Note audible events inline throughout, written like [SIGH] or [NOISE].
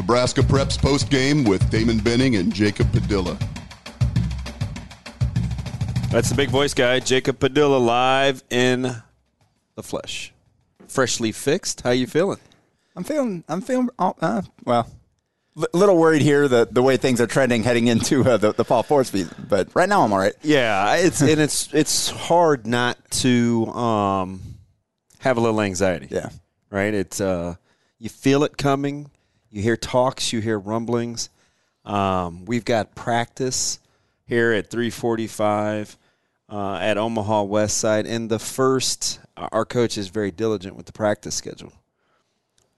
Nebraska Preps post game with Damon Benning and Jacob Padilla. That's the big voice guy, Jacob Padilla, live in the flesh, freshly fixed. How you feeling? I'm feeling. I'm feeling. Uh, well, a little worried here that the way things are trending heading into uh, the, the fall sports season. But right now, I'm all right. Yeah, it's and it's it's hard not to um, have a little anxiety. Yeah, right. It's uh, you feel it coming. You hear talks. You hear rumblings. Um, we've got practice here at 345 uh, at Omaha West Side. And the first, our coach is very diligent with the practice schedule.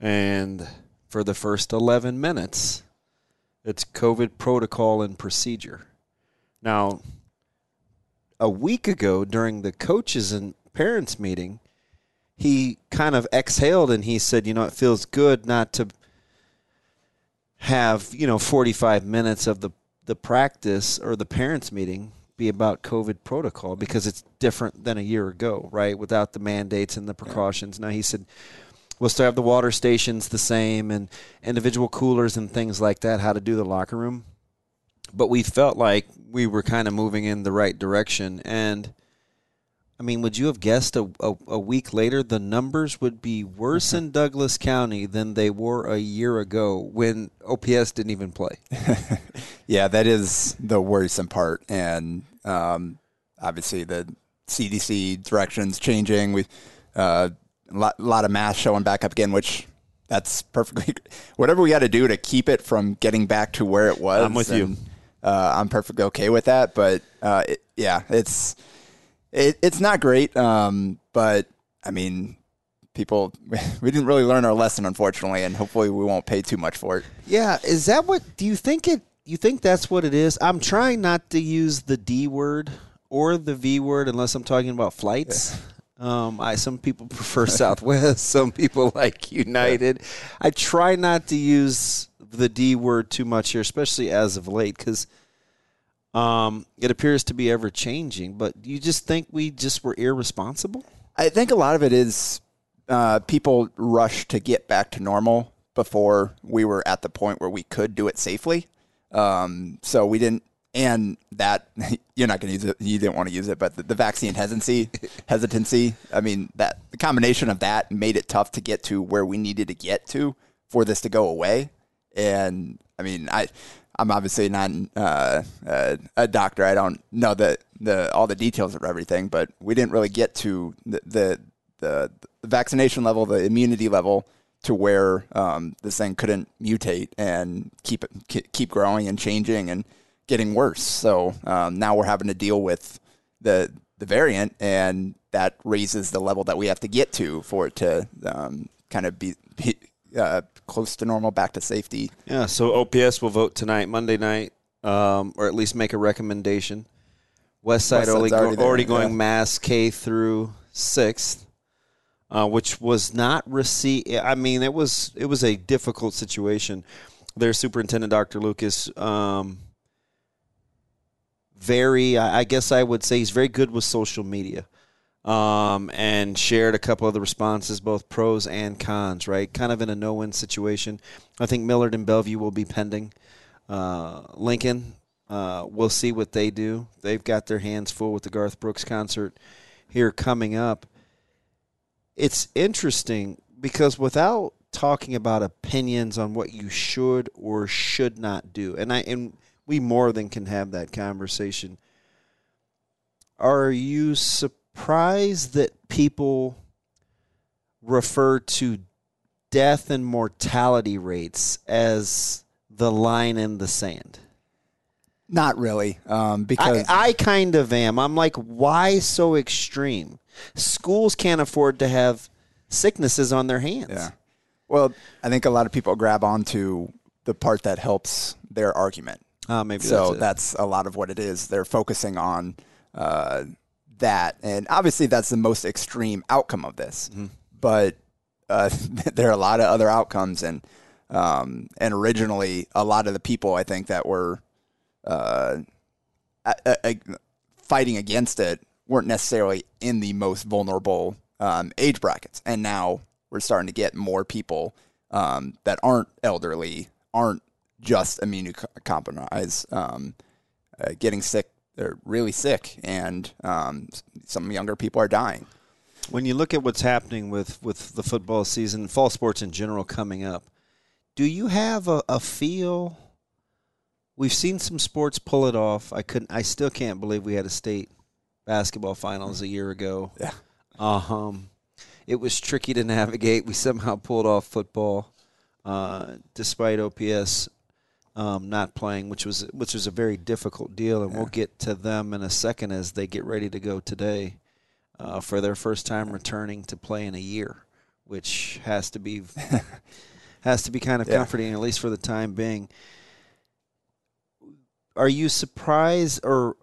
And for the first 11 minutes, it's COVID protocol and procedure. Now, a week ago during the coaches and parents meeting, he kind of exhaled and he said, you know, it feels good not to have, you know, 45 minutes of the, the practice or the parents meeting be about COVID protocol because it's different than a year ago, right? Without the mandates and the precautions. Now he said, we'll still have the water stations the same and individual coolers and things like that, how to do the locker room. But we felt like we were kind of moving in the right direction. And I mean, would you have guessed a, a, a week later the numbers would be worse [LAUGHS] in Douglas County than they were a year ago when OPS didn't even play? [LAUGHS] yeah, that is the worrisome part. And um, obviously, the CDC directions changing. We uh, a lot, lot of mass showing back up again, which that's perfectly [LAUGHS] whatever we got to do to keep it from getting back to where it was. I'm with and, you. Uh, I'm perfectly okay with that. But uh, it, yeah, it's it, it's not great. Um, but I mean, people [LAUGHS] we didn't really learn our lesson, unfortunately, and hopefully we won't pay too much for it. Yeah, is that what do you think it you think that's what it is? I'm trying not to use the D word or the V word unless I'm talking about flights. Um, I some people [LAUGHS] prefer Southwest, some people like United. I try not to use the D word too much here, especially as of late, because um, it appears to be ever changing. But you just think we just were irresponsible? I think a lot of it is uh, people rush to get back to normal before we were at the point where we could do it safely. Um, so we didn't, and that [LAUGHS] you're not going to use it. You didn't want to use it, but the, the vaccine hesitancy, [LAUGHS] hesitancy. I mean, that the combination of that made it tough to get to where we needed to get to for this to go away. And I mean, I, I'm obviously not uh, uh, a doctor. I don't know the, the all the details of everything, but we didn't really get to the the, the, vaccination level, the immunity level, to where um, this thing couldn't mutate and keep keep growing and changing and getting worse. So um, now we're having to deal with the the variant, and that raises the level that we have to get to for it to um, kind of be, be uh, close to normal, back to safety. Yeah. So OPS will vote tonight, Monday night, um, or at least make a recommendation. West Side already, already going yeah. mass K through sixth, uh, which was not receive. I mean, it was it was a difficult situation. Their superintendent, Dr. Lucas, um, very. I guess I would say he's very good with social media um, and shared a couple of the responses, both pros and cons, right? Kind of in a no win situation. I think Millard and Bellevue will be pending. Uh, Lincoln, uh, we'll see what they do. They've got their hands full with the Garth Brooks concert here coming up. It's interesting because without talking about opinions on what you should or should not do, and I and we more than can have that conversation. Are you surprised that people refer to death and mortality rates as the line in the sand? Not really, um, because I, I kind of am. I'm like, why so extreme? Schools can't afford to have sicknesses on their hands. Yeah. Well, I think a lot of people grab onto the part that helps their argument. Uh, maybe so that's, that's a lot of what it is. They're focusing on uh, that, and obviously that's the most extreme outcome of this. Mm-hmm. But uh, [LAUGHS] there are a lot of other outcomes, and um, and originally a lot of the people I think that were uh, a- a- fighting against it weren't necessarily in the most vulnerable um, age brackets, and now we're starting to get more people um, that aren't elderly, aren't just immunocompromised, um, uh, getting sick. They're really sick, and um, some younger people are dying. when you look at what's happening with, with the football season, fall sports in general coming up, do you have a, a feel? We've seen some sports pull it off. I couldn't. I still can't believe we had a state basketball finals a year ago. Yeah. Um, it was tricky to navigate. We somehow pulled off football, uh, despite OPS um, not playing, which was which was a very difficult deal. And we'll get to them in a second as they get ready to go today uh, for their first time returning to play in a year, which has to be [LAUGHS] has to be kind of Yeah. comforting, at least for the time being. Are you surprised, or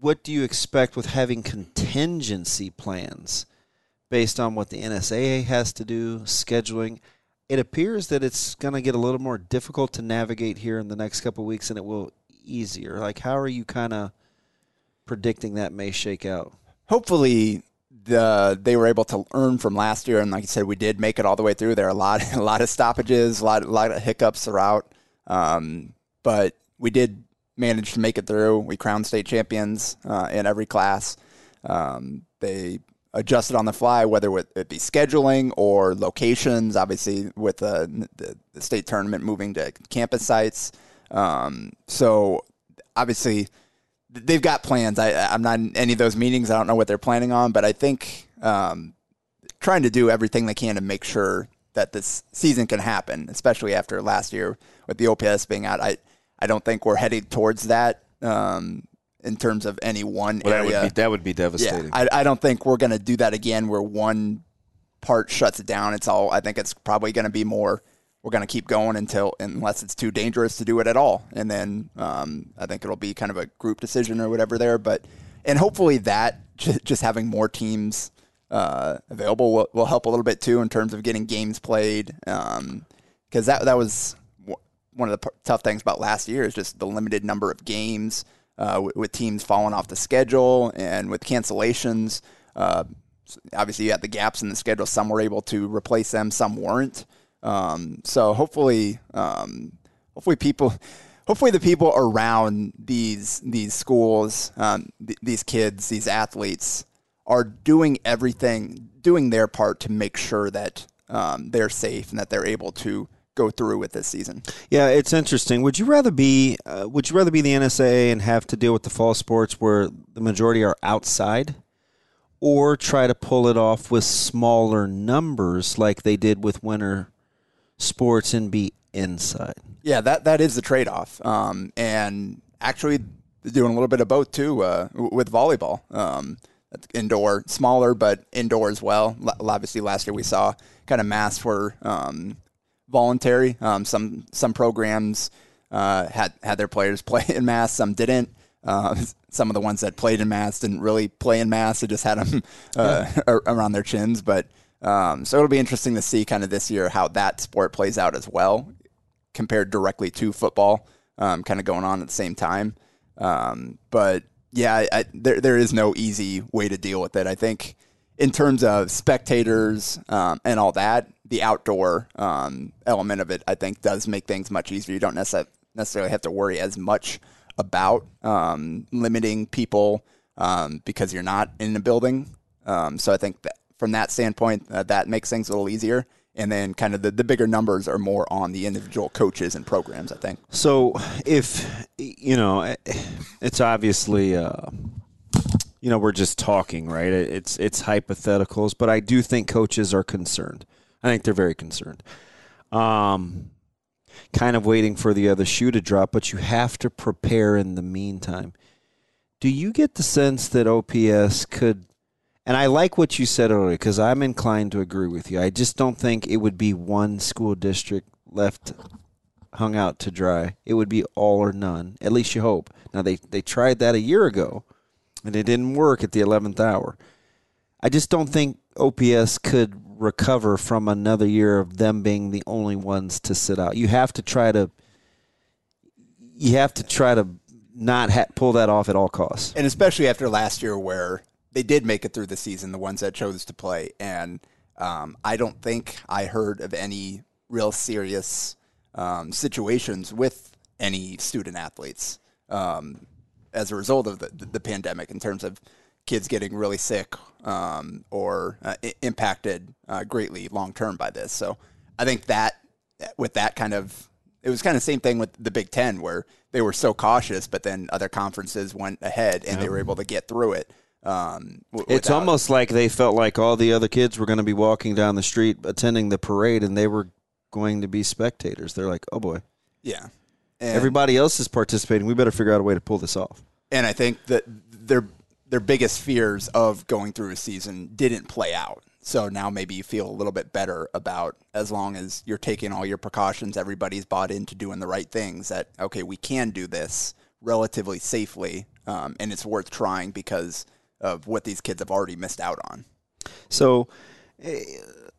what do you expect with having contingency plans based on what the NSAA has to do, scheduling? It appears that it's going to get a little more difficult to navigate here in the next couple weeks, and it will easier. Like, how are you kind of predicting that may shake out? hopefully the they were able to earn from last year and like you said we did make it all the way through there are a lot [LAUGHS] a lot of stoppages a lot, a lot of hiccups throughout um, but we did manage to make it through we crowned state champions uh, in every class um, they adjusted on the fly whether it be scheduling or locations obviously with the, the, state tournament moving to campus sites um, so obviously they've got plans. I, I'm not in any of those meetings. I don't know what they're planning on, but I think um, trying to do everything they can to make sure that this season can happen, especially after last year with the OPS being out. I, I don't think we're headed towards that um, in terms of any one Well, that area. would be that would be devastating. Yeah, I, I don't think we're going to do that again where one part shuts it down. It's all, I think it's probably going to be more, we're going to keep going until, unless it's too dangerous to do it at all. And then um, I think it'll be kind of a group decision or whatever there. But, and hopefully that, just having more teams uh, available will, will help a little bit too in terms of getting games played. Because that, that was one of the p- tough things about last year is just the limited number of games uh, w- with teams falling off the schedule and with cancellations. Uh, obviously, you had the gaps in the schedule. Some were able to replace them, some weren't. Um, so hopefully, um, hopefully people, [LAUGHS] hopefully the people around these these schools, um, th- these kids, these athletes are doing everything, doing their part to make sure that um, they're safe and that they're able to go through with this season. Yeah, it's interesting. Would you rather be uh, Would you rather be the NSAA and have to deal with the fall sports where the majority are outside, or try to pull it off with smaller numbers like they did with winter sports and be inside? Yeah, that that is the trade off. Um, and actually, doing a little bit of both too uh, with volleyball. Um, indoor, smaller, but indoor as well. L- obviously, last year we saw kind of masks were um, voluntary. Um, some some programs uh, had had their players [LAUGHS] play in mass, some didn't. Uh, [LAUGHS] some of the ones that played in mass didn't really play in mass; they just had them [LAUGHS] uh, ar- around their chins. But um, so it'll be interesting to see kind of this year how that sport plays out as well compared directly to football, um, kind of going on at the same time. Um, but yeah, I, I, there there is no easy way to deal with it. I think in terms of spectators um, and all that, the outdoor um, element of it, I think, does make things much easier. You don't necess- necessarily have to worry as much about um, limiting people um, because you're not in a building. Um, so I think that from that standpoint, uh, that makes things a little easier. And then kind of the, the bigger numbers are more on the individual coaches and programs, I think. So if you know, it's obviously uh, you know we're just talking, right? It's it's hypotheticals, but I do think coaches are concerned. I think they're very concerned. Um, kind of waiting for the other shoe to drop, but you have to prepare in the meantime. Do you get the sense that OPS could? And I like what you said earlier because I'm inclined to agree with you. I just don't think it would be one school district left hung out to dry. It would be all or none. At least you hope. Now they they tried that a year ago, and it didn't work at the eleventh hour. I just don't think OPS could recover from another year of them being the only ones to sit out. You have to try to you have to try to not ha- pull that off at all costs. And especially after last year, where they did make it through the season, the ones that chose to play, and um, I don't think I heard of any real serious um, situations with any student athletes um, as a result of the, the pandemic in terms of kids getting really sick um, or uh, impacted uh, greatly long term by this. So I think that with that kind of it was kind of the same thing with the Big Ten where they were so cautious, but then other conferences went ahead and they were able to get through it. Um, w- it's without, almost like they felt like all the other kids were going to be walking down the street attending the parade, and they were going to be spectators. They're like, "Oh boy, yeah." And, Everybody else is participating. We better figure out a way to pull this off. And I think that their their biggest fears of going through a season didn't play out. So now maybe you feel a little bit better about as long as you're taking all your precautions, everybody's bought into doing the right things. That okay, we can do this relatively safely, um, and it's worth trying because of what these kids have already missed out on. So, uh,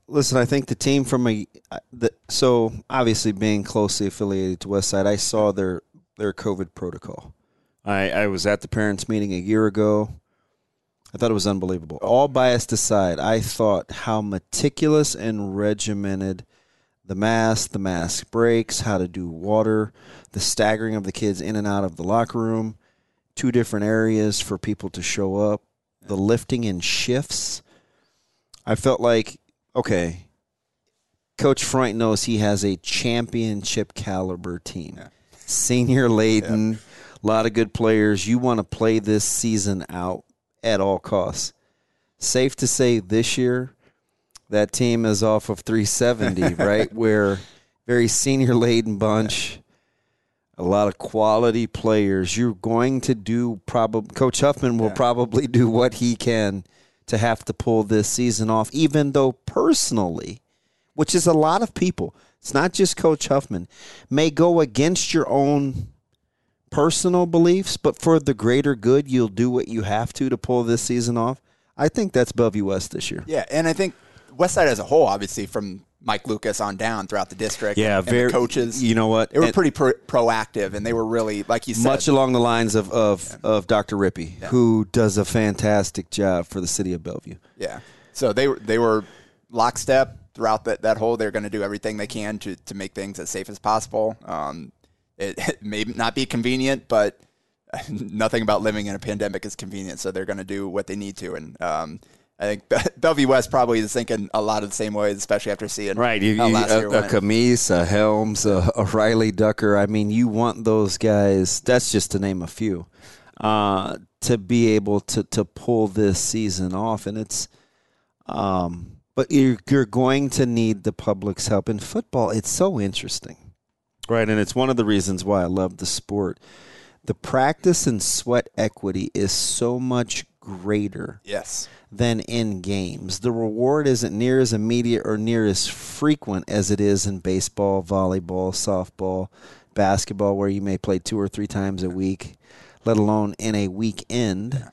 listen, I think the team from a the, so obviously being closely affiliated to Westside, I saw their their COVID protocol. I, I was at the parents' meeting a year ago. I thought it was unbelievable. All biased aside, I thought how meticulous and regimented the mask, the mask breaks, how to do water, the staggering of the kids in and out of the locker room, two different areas for people to show up, the lifting in shifts. I felt like, okay, Coach Froendt knows he has a championship caliber team. Yeah. Senior laden, a lot of good players. You want to play this season out at all costs. Safe to say this year, that team is off of 370, [LAUGHS] right? Where very senior laden bunch, a lot of quality players. You're going to do probably Coach Huffman will yeah. probably do what he can to have to pull this season off, even though personally, which is a lot of people, it's not just Coach Huffman, may go against your own personal beliefs, but for the greater good, you'll do what you have to to pull this season off. I think that's Bellevue West this year. Yeah, and I think West Side as a whole, obviously from Mike Lucas on down throughout the district. Yeah, and, very, and coaches. You know what? They were pretty pro- proactive, and they were really, like you said, much along the lines of of, yeah. of Dr. Rippe, yeah. who does a fantastic job for the city of Bellevue. Yeah. So they were they were lockstep throughout that that whole. They're going to do everything they can to to make things as safe as possible. Um, it, it [LAUGHS] may not be convenient, but [LAUGHS] nothing about living in a pandemic is convenient. So they're going to do what they need to. And um, I think [LAUGHS] Bellevue West probably is thinking a lot of the same ways, especially after seeing right. You, you, a, a Camise, a Helms, a, a, Riley Ducker. I mean, you want those guys. That's just to name a few. Uh, to be able to to pull this season off, and it's. Um, but you're, you're going to need the public's help in football. It's so interesting Right, and it's one of the reasons why I love the sport. The practice and sweat equity is so much greater. Yes. Than in games. The reward isn't near as immediate or near as frequent as it is in baseball, volleyball, softball, basketball, where you may play two or three times a week, let alone in a weekend.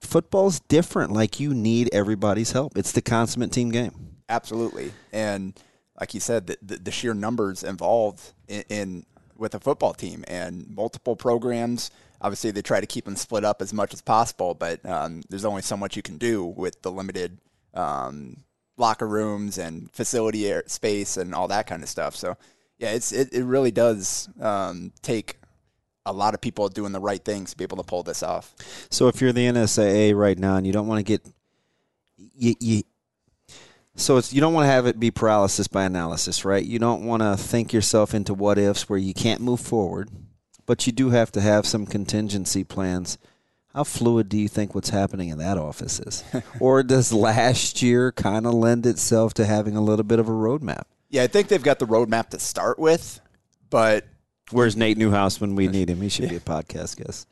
Football's different. Like you need everybody's help. It's the consummate team game. Absolutely. And like you said, the, the, the sheer numbers involved in, in, with a football team and multiple programs. Obviously, they try to keep them split up as much as possible, but um, there's only so much you can do with the limited um, locker rooms and facility space and all that kind of stuff. So, yeah, it's it, it really does um, take a lot of people doing the right things to be able to pull this off. So, if you're the NSAA right now and you don't want to get you, you so it's you don't want to have it be paralysis by analysis, right? You don't want to think yourself into what ifs where you can't move forward, but you do have to have some contingency plans. How fluid do you think what's happening in that office is? [LAUGHS] or does last year kind of lend itself to having a little bit of a roadmap? Yeah, I think they've got the roadmap to start with, but where's Nate Newhouse when we need him? He should be a podcast guest.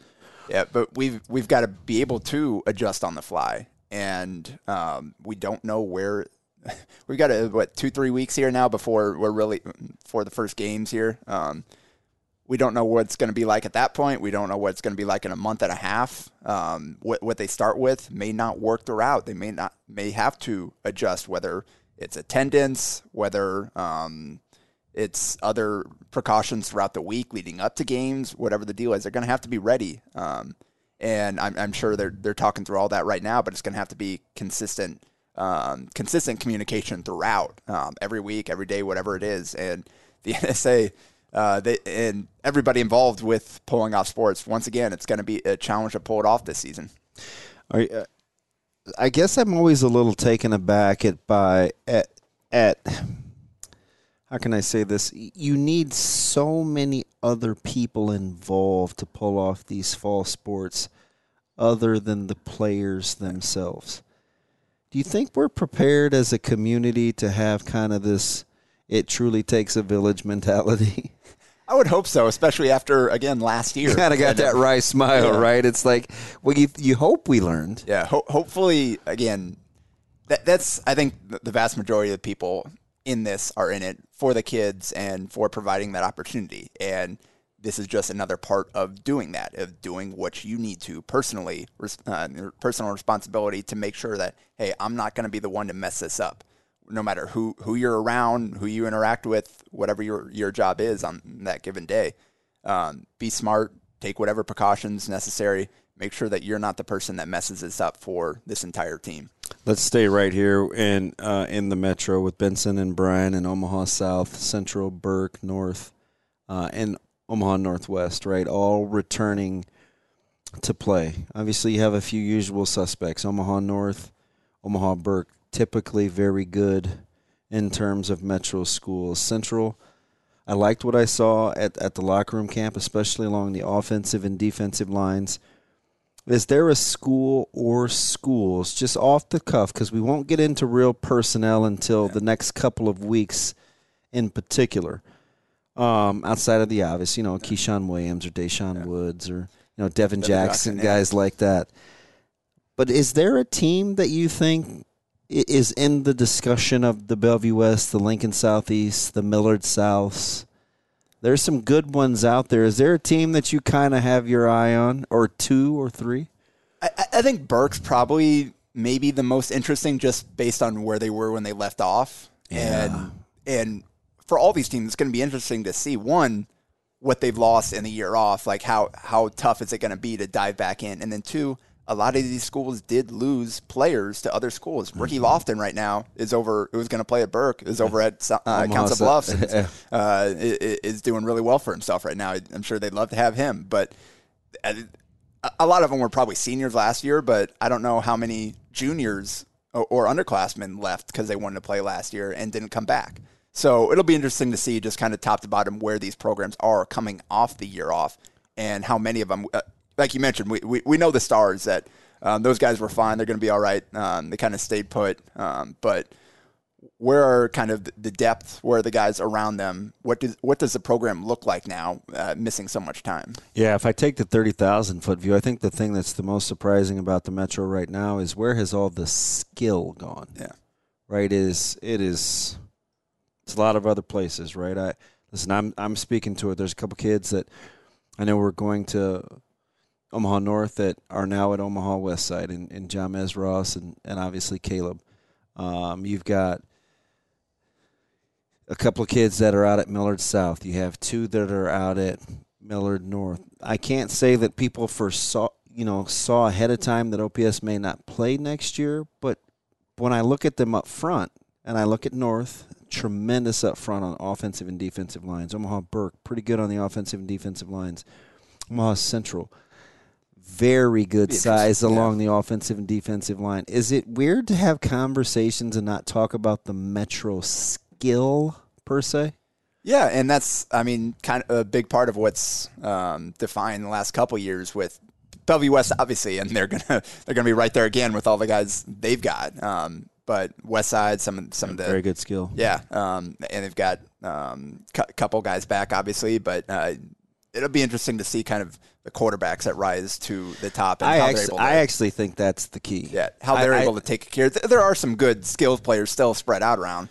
Yeah, but we've we've got to be able to adjust on the fly, and um, we don't know where [LAUGHS] we've got a, what two three weeks here now before we're really for the first games here. Um, we don't know what it's going to be like at that point. We don't know what it's going to be like in a month and a half. Um, what what they start with may not work throughout. They may not may have to adjust whether it's attendance, whether um, it's other precautions throughout the week leading up to games, whatever the deal is. They're going to have to be ready. Um, and I'm, I'm sure they're they're talking through all that right now, but it's going to have to be consistent, um, consistent communication throughout um, every week, every day, whatever it is. And [LAUGHS] the NSA uh, they, and everybody involved with pulling off sports. Once again, it's going to be a challenge to pull it off this season. Are, uh, I guess I'm always a little taken aback at by at at how can I say this? You need so many other people involved to pull off these fall sports other than the players themselves. Do you think we're prepared as a community to have kind of this it truly takes a village [LAUGHS] mentality? I would hope so, especially after again last year. Kind of got that wry smile, yeah. right? It's like, well, you, you hope we learned. Yeah, ho- hopefully, again, that, that's I think the vast majority of the people in this are in it for the kids and for providing that opportunity. And this is just another part of doing that, of doing what you need to personally, uh, personal responsibility to make sure that hey, I'm not going to be the one to mess this up no matter who who you're around, who you interact with, whatever your your job is on that given day. Um, be smart, take whatever precautions necessary. Make sure that you're not the person that messes this up for this entire team. Let's stay right here in uh, in the metro with Benson and Brian and Omaha South, Central, Burke, North, uh, and Omaha Northwest. Right, all returning to play. Obviously, you have a few usual suspects: Omaha North, Omaha Burke, typically very good in terms of metro schools. Central, I liked what I saw at, at the locker room camp, especially along the offensive and defensive lines. Is there a school or schools, just off the cuff, because we won't get into real personnel until the next couple of weeks in particular, um, outside of the obvious, you know, Keyshawn Williams or Deshaun yeah. Woods or, you know, Devin, Devin Jackson, Jackson guys like that. But is there a team that you think is in the discussion of the Bellevue West, the Lincoln Southeast, the Millard Souths. There's some good ones out there. Is there a team that you kind of have your eye on, or two or three? I, I, think Burke's probably maybe the most interesting, just based on where they were when they left off. Yeah. And and for all these teams, it's going to be interesting to see one what they've lost in the year off, like how how tough is it going to be to dive back in, and then two a lot of these schools did lose players to other schools. Ricky mm-hmm. Lofton right now is over. Who's going to play at Burke? Is over at uh, Council Bluffs. And, [LAUGHS] uh, is doing really well for himself right now. I'm sure they'd love to have him, but a lot of them were probably seniors last year. But I don't know how many juniors or underclassmen left because they wanted to play last year and didn't come back. So it'll be interesting to see just kind of top to bottom where these programs are coming off the year off and how many of them. Uh, like you mentioned, we, we, we know the stars that um, those guys were fine. They're going to be all right. Um, they kind of stayed put. Um, but where are kind of the depth? Where are the guys around them? What does what does the program look like now? Uh, missing so much time. Yeah, if I take the thirty thousand foot view, I think the thing that's the most surprising about the Metro right now is where has all the skill gone? Yeah, right. Is it is it's a lot of other places, right? I listen. I'm I'm speaking to it. There's a couple kids that I know we're going to Omaha North that are now at Omaha West Side, and, and Jamez Ross and, and obviously Caleb. Um, you've got a couple of kids that are out at Millard South. You have two that are out at Millard North. I can't say that people foresaw, you know, saw ahead of time that OPS may not play next year, but when I look at them up front and I look at North, tremendous up front on offensive and defensive lines. Omaha Burke, pretty good on the offensive and defensive lines. Omaha Central, very good size along yeah. the offensive and defensive line. Is it weird to have conversations and not talk about the Metro skill per se? Yeah, and that's I mean kind of a big part of what's um, defined the last couple years with Bellevue West, obviously, and they're gonna [LAUGHS] they're gonna be right there again with all the guys they've got. Um, but West Side, some some of the very good skill. Yeah, um, and they've got a um, couple guys back, obviously, but uh, it'll be interesting to see kind of the quarterbacks that rise to the top and I, how actually, they're able to, I actually think that's the key. yeah, how they're I- able to take care. th- There are some good skills players still spread out around.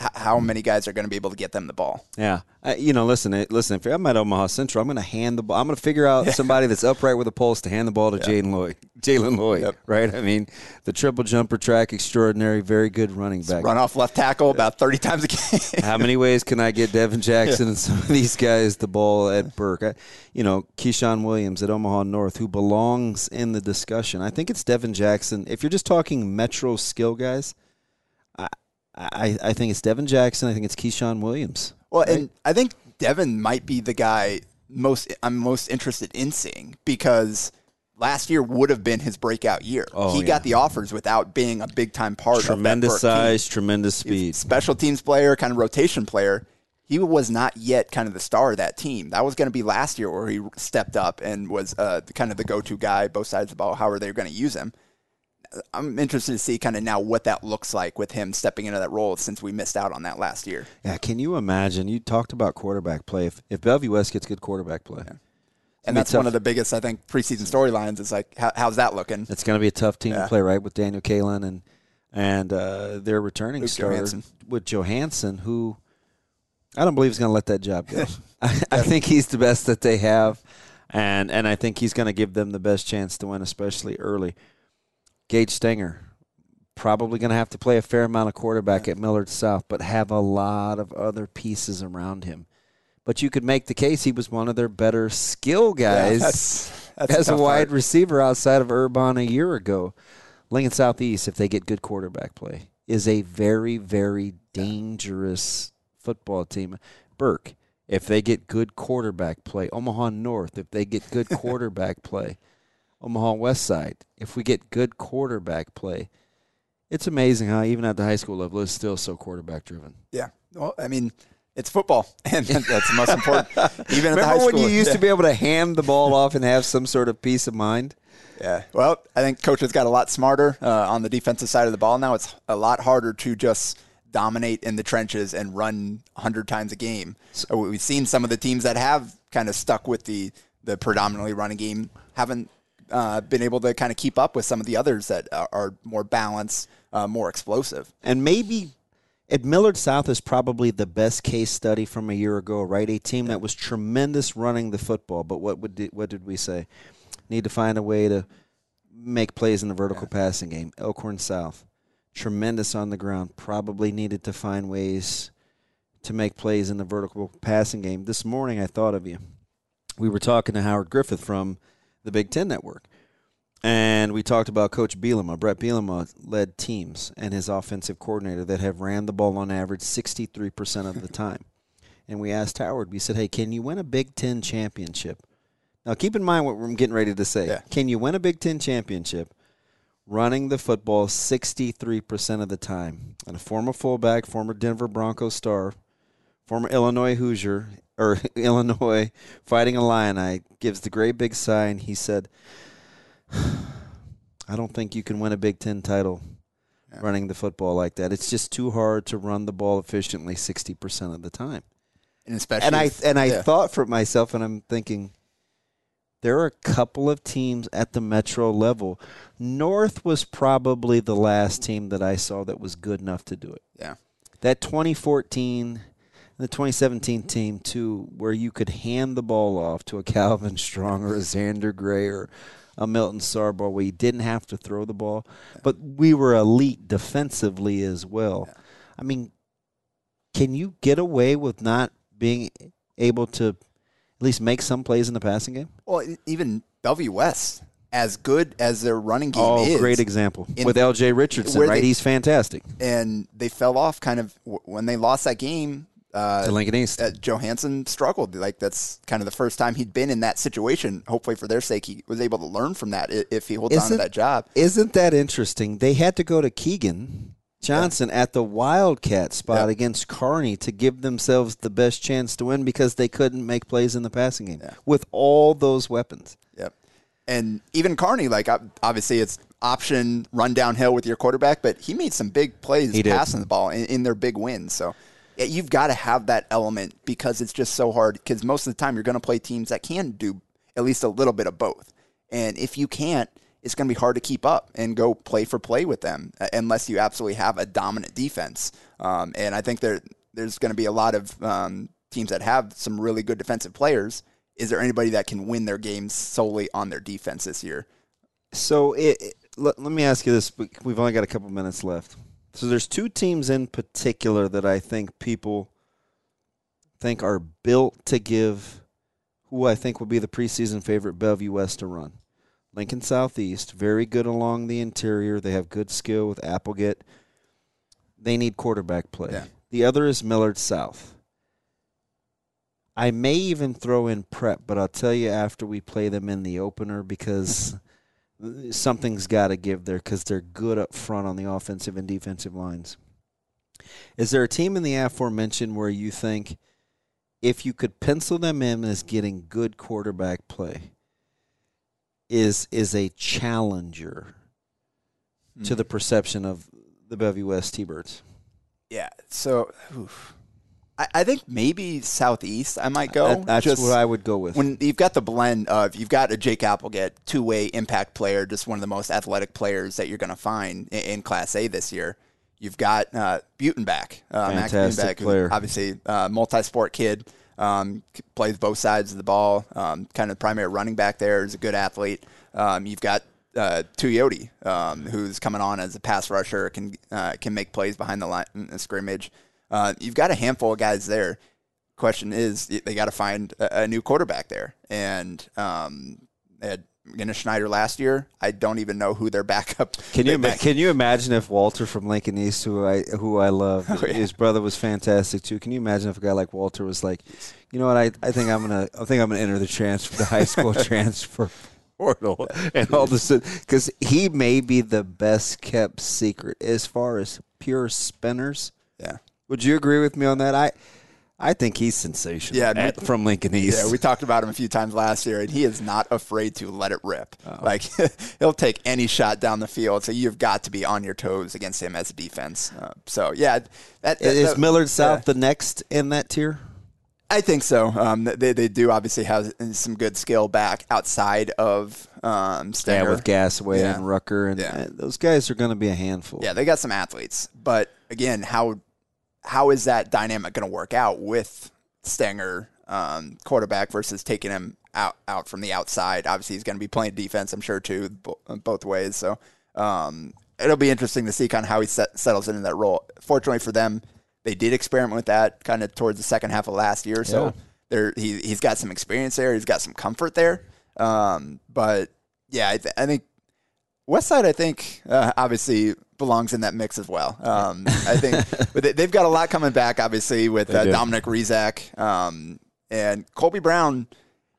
H- how many guys are going to be able to get them the ball? Yeah, I, you know, listen, listen. If I'm at Omaha Central, I'm going to hand the ball. I'm going to figure out somebody that's upright with a pulse to hand the ball to Jalen Lloyd. Jalen Lloyd, Yep. right? I mean, the triple jumper track, extraordinary, very good running back. Run off left tackle about thirty times a game. [LAUGHS] How many ways can I get Devin [LAUGHS] Jackson and some of these guys the ball at Burke? I, you know, Keyshawn Williams at Omaha North, who belongs in the discussion. I think it's Devin Jackson. If you're just talking Metro skill guys, I, I, think it's Devin Jackson. I think it's Keyshawn Williams. Well, and I think Devin might be the guy most I'm most interested in seeing because last year would have been his breakout year. Oh, he yeah. got the offers without being a big time part Tremendous of Burke team. size, tremendous speed. special teams player, kind of rotation player. He was not yet kind of the star of that team. That was going to be last year where he stepped up and was uh, kind of the go-to guy, both sides of the ball. However, they're going to use him. I'm interested to see kind of now what that looks like with him stepping into that role since we missed out on that last year. Yeah, can you imagine? You talked about quarterback play. If, if Bellevue West gets good quarterback play, And be that's one of the biggest, I think, preseason storylines. Is like, how, how's that looking? it's going to be a tough team Yeah. to play, right? With Daniel Kaelin and and uh, their returning Luke starter Johansson. with Johansson, who I don't believe is going to let that job go. [LAUGHS] [LAUGHS] I, I think he's the best that they have, and and I think he's going to give them the best chance to win, especially early. Gage Stenger, probably going to have to play a fair amount of quarterback at Millard South, but have a lot of other pieces around him. But you could make the case he was one of their better skill guys Yeah, that's, that's as a wide part. receiver outside of Urban a year ago. Lincoln Southeast, if they get good quarterback play, is a very, very dangerous football team. Burke, if they get good quarterback play. Omaha North, if they get good [LAUGHS] quarterback play. Omaha West Side, if we get good quarterback play. It's amazing how even at the high school level, it's still so quarterback driven. Yeah. Well, I mean, it's football, [LAUGHS] and that's the most important. [LAUGHS] Even at the high Remember when you used yeah. to be able to hand the ball off and have some sort of peace of mind? Yeah. Well, I think coaches got a lot smarter uh, on the defensive side of the ball now. It's a lot harder to just dominate in the trenches and run 100 times a game. So we've seen some of the teams that have kind of stuck with the, the predominantly running game haven't uh, been able to kind of keep up with some of the others that are, are more balanced, uh, more explosive. and maybe at Millard South is probably the best case study from a year ago, right? A team that was tremendous running the football, but what would what did we say? Need to find a way to make plays in the vertical passing game. Elkhorn South, tremendous on the ground, probably needed to find ways to make plays in the vertical passing game. This morning, I thought of you. We were talking to Howard Griffith from the Big Ten Network. And we talked about Coach Bielema. Bret Bielema led teams and his offensive coordinator that have ran the ball on average 63% of the [LAUGHS] time. and we asked Howard, we said, hey, can you win a Big Ten championship? Now, keep in mind what I'm getting ready to say. Yeah. Can you win a Big Ten championship running the football 63% of the time? And a former fullback, former Denver Broncos star, former Illinois Hoosier, or [LAUGHS] Illinois Fighting Illini, gives the great big sign. He said, [SIGHS] I don't think you can win a Big Ten title running the football like that. It's just too hard to run the ball efficiently 60% of the time. And especially, And I if- and I yeah. thought for myself, and I'm thinking, there are a couple of teams at the Metro level. North was probably the last team that I saw that was good enough to do it. yeah. That 2014, the 2017 team too, where you could hand the ball off to a Calvin Strong or a Xander Gray or a Milton Sarbar, where you didn't have to throw the ball, but we were elite defensively as well. I mean, can you get away with not being able to at least make some plays in the passing game? Well, even Bellevue West, as good as their running game Oh, is, great example in- with L.J. Richardson, right? they- He's fantastic. and they fell off kind of when they lost that game. Uh, To Lincoln East. uh, Johansson struggled. Like that's kind of the first time he'd been in that situation. Hopefully, for their sake, he was able to learn from that if he holds on to that job. Isn't that interesting? They had to go to Keegan Johnson at the Wildcat spot Yeah. against Kearney to give themselves the best chance to win because they couldn't make plays in the passing game Yeah. with all those weapons. Yep. And even Kearney, like obviously it's option run downhill with your quarterback, but he made some big plays passing the ball in, in their big wins. So Yeah, you've got to have that element because it's just so hard. Because most of the time, you're going to play teams that can do at least a little bit of both. And if you can't, it's going to be hard to keep up and go play for play with them uh, unless you absolutely have a dominant defense. Um, and I think there there's going to be a lot of um, teams that have some really good defensive players. Is there anybody that can win their games solely on their defense this year? So it, it, let, let me ask you this. We've only got a couple minutes left. So there's two teams in particular that I think people think are built to give who I think will be the preseason favorite Bellevue West to run. Lincoln Southeast, very good along the interior. They have good skill with Applegate. They need quarterback play. Yeah. The other is Millard South. I may even throw in prep, but I'll tell you after we play them in the opener because [LAUGHS] something's got to give there because they're good up front on the offensive and defensive lines. Is there a team in the aforementioned where you think if you could pencil them in as getting good quarterback play is is a challenger Hmm. to the perception of the Bellevue West T-Birds? Yeah. So, oof. I, I think maybe Southeast. I might go. That- that's Just what I would go with. When you've got the blend of you've got a Jake Applegate, two way impact player, just one of the most athletic players that you're going to find in, in Class A this year. You've got uh, Butenbach, uh, Max Fantastic Butenbach, player. obviously uh, multi-sport kid, um, plays both sides of the ball. Um, kind of primary running back there, is a good athlete. Um, you've got uh, Tuioti, um, who's coming on as a pass rusher, can uh, can make plays behind the line in the scrimmage. Uh, you've got a handful of guys there. Question is, they got to find a, a new quarterback there, and um, they had Dennis Schneider last year. I don't even know who their [LAUGHS] backup. Can you can you imagine if Walter from Lincoln East, who I who I love, [LAUGHS] Oh, yeah. his brother was fantastic too. Can you imagine if a guy like Walter was like, you know what, I, I think I'm gonna I think I'm gonna enter the transfer the high school [LAUGHS] transfer portal and all this because he may be the best kept secret as far as pure spinners. yeah. Would you agree with me on that? I I think he's sensational. Yeah, at- from Lincoln East. Yeah, we talked about him a few times last year, and he is not afraid to let it rip. Oh. Like [LAUGHS] he'll take any shot down the field. So you've got to be on your toes against him as a defense. Uh, so yeah, that, that is that- Millard South yeah. the next in that tier? I think so. Um, they they do obviously have some good skill back outside of um, Stenger. Yeah, with Gasaway Yeah. and Rucker, and Yeah. uh, those guys are going to be a handful. Yeah, they got some athletes, but again, how how is that dynamic going to work out with Stenger um, quarterback versus taking him out out from the outside? Obviously, he's going to be playing defense, I'm sure too, bo- both ways. So um, it'll be interesting to see kind of how he set, settles into that role. Fortunately for them, they did experiment with that kind of towards the second half of last year. So Yeah. there, he he's got some experience there. He's got some comfort there. Um, but yeah, I, th- I think Westside, I think, uh, obviously belongs in that mix as well. Um, I think [LAUGHS] they- they've got a lot coming back, obviously, with uh. Dominic Rezak um, and Colby Brown.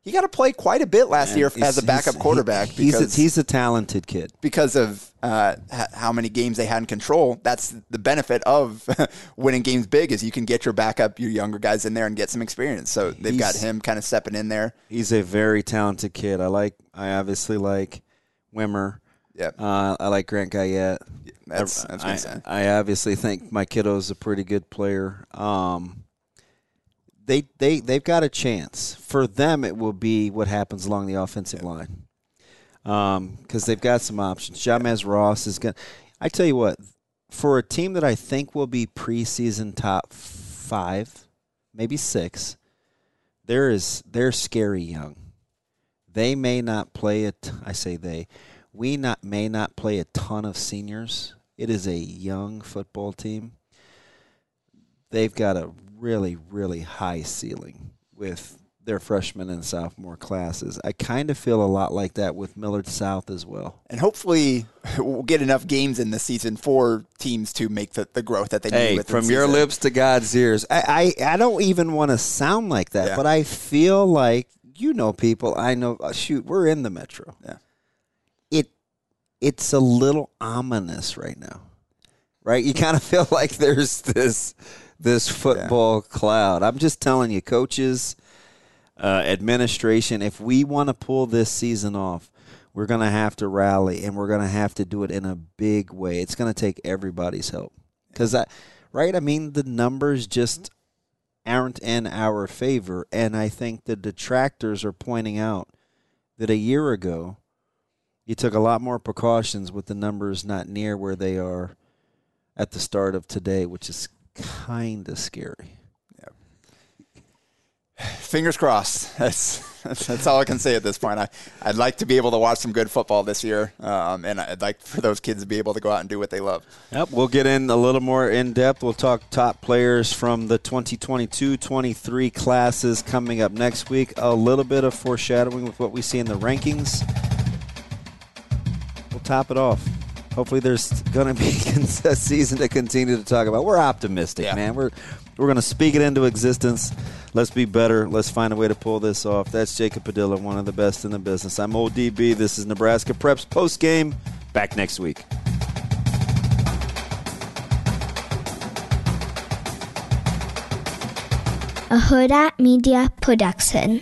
He got to play quite a bit last year as a backup he's- quarterback he- he's because a, he's a talented kid. because of uh, how many games they had in control. That's the benefit of [LAUGHS] winning games big is you can get your backup, your younger guys in there and get some experience. So they've got him kind of stepping in there. He's a very talented kid. I like. I obviously like Wimmer. Yeah, Uh, I like Grant Guyette. that's, I, that's I. I obviously think my kiddo's a pretty good player. Um, they they they've got a chance. For them, it will be what happens along the offensive line, because they've got some options. Jamez Ross is going. to I tell you what, for a team that I think will be preseason top five, maybe six, there is they're scary young. They may not play it. I say they. We not may not play a ton of seniors. It is a young football team. They've got a really, really high ceiling with their freshman and sophomore classes. I kind of feel a lot like that with Millard South as well. And hopefully [LAUGHS] we'll get enough games in the season for teams to make the, the growth that they need. Hey, within from your lips to God's ears. I, I, I don't even want to sound like that, Yeah. but I feel like you know people. I know. uh, Shoot, we're in the metro. Yeah. It it's a little ominous right now, right? You kind of [LAUGHS] feel like there's this this football cloud. I'm just telling you, coaches, uh, administration. If we want to pull this season off. We're going to have to rally and we're going to have to do it in a big way. It's going to take everybody's help. Because I, right? I mean, the numbers just aren't in our favor. And I think the detractors are pointing out that a year ago, you took a lot more precautions with the numbers not near where they are at the start of today, which is kind of scary. [SIGHS] Fingers crossed. [LAUGHS] That's that's all I can say at this point. I, I'd like to be able to watch some good football this year, um, and I'd like for those kids to be able to go out and do what they love. Yep, we'll get in a little more in depth. We'll talk top players from the 2022-23 classes coming up next week. A little bit of foreshadowing with what we see in the rankings. We'll top it off. Hopefully, there's going to be [LAUGHS] a season to continue to talk about. We're optimistic, Yeah. man. We're we're going to speak it into existence. Let's be better. Let's find a way to pull this off. That's Jacob Padilla, one of the best in the business. I'm ODB. This is Nebraska Preps post game. Back next week. a Hurrdat Media Production.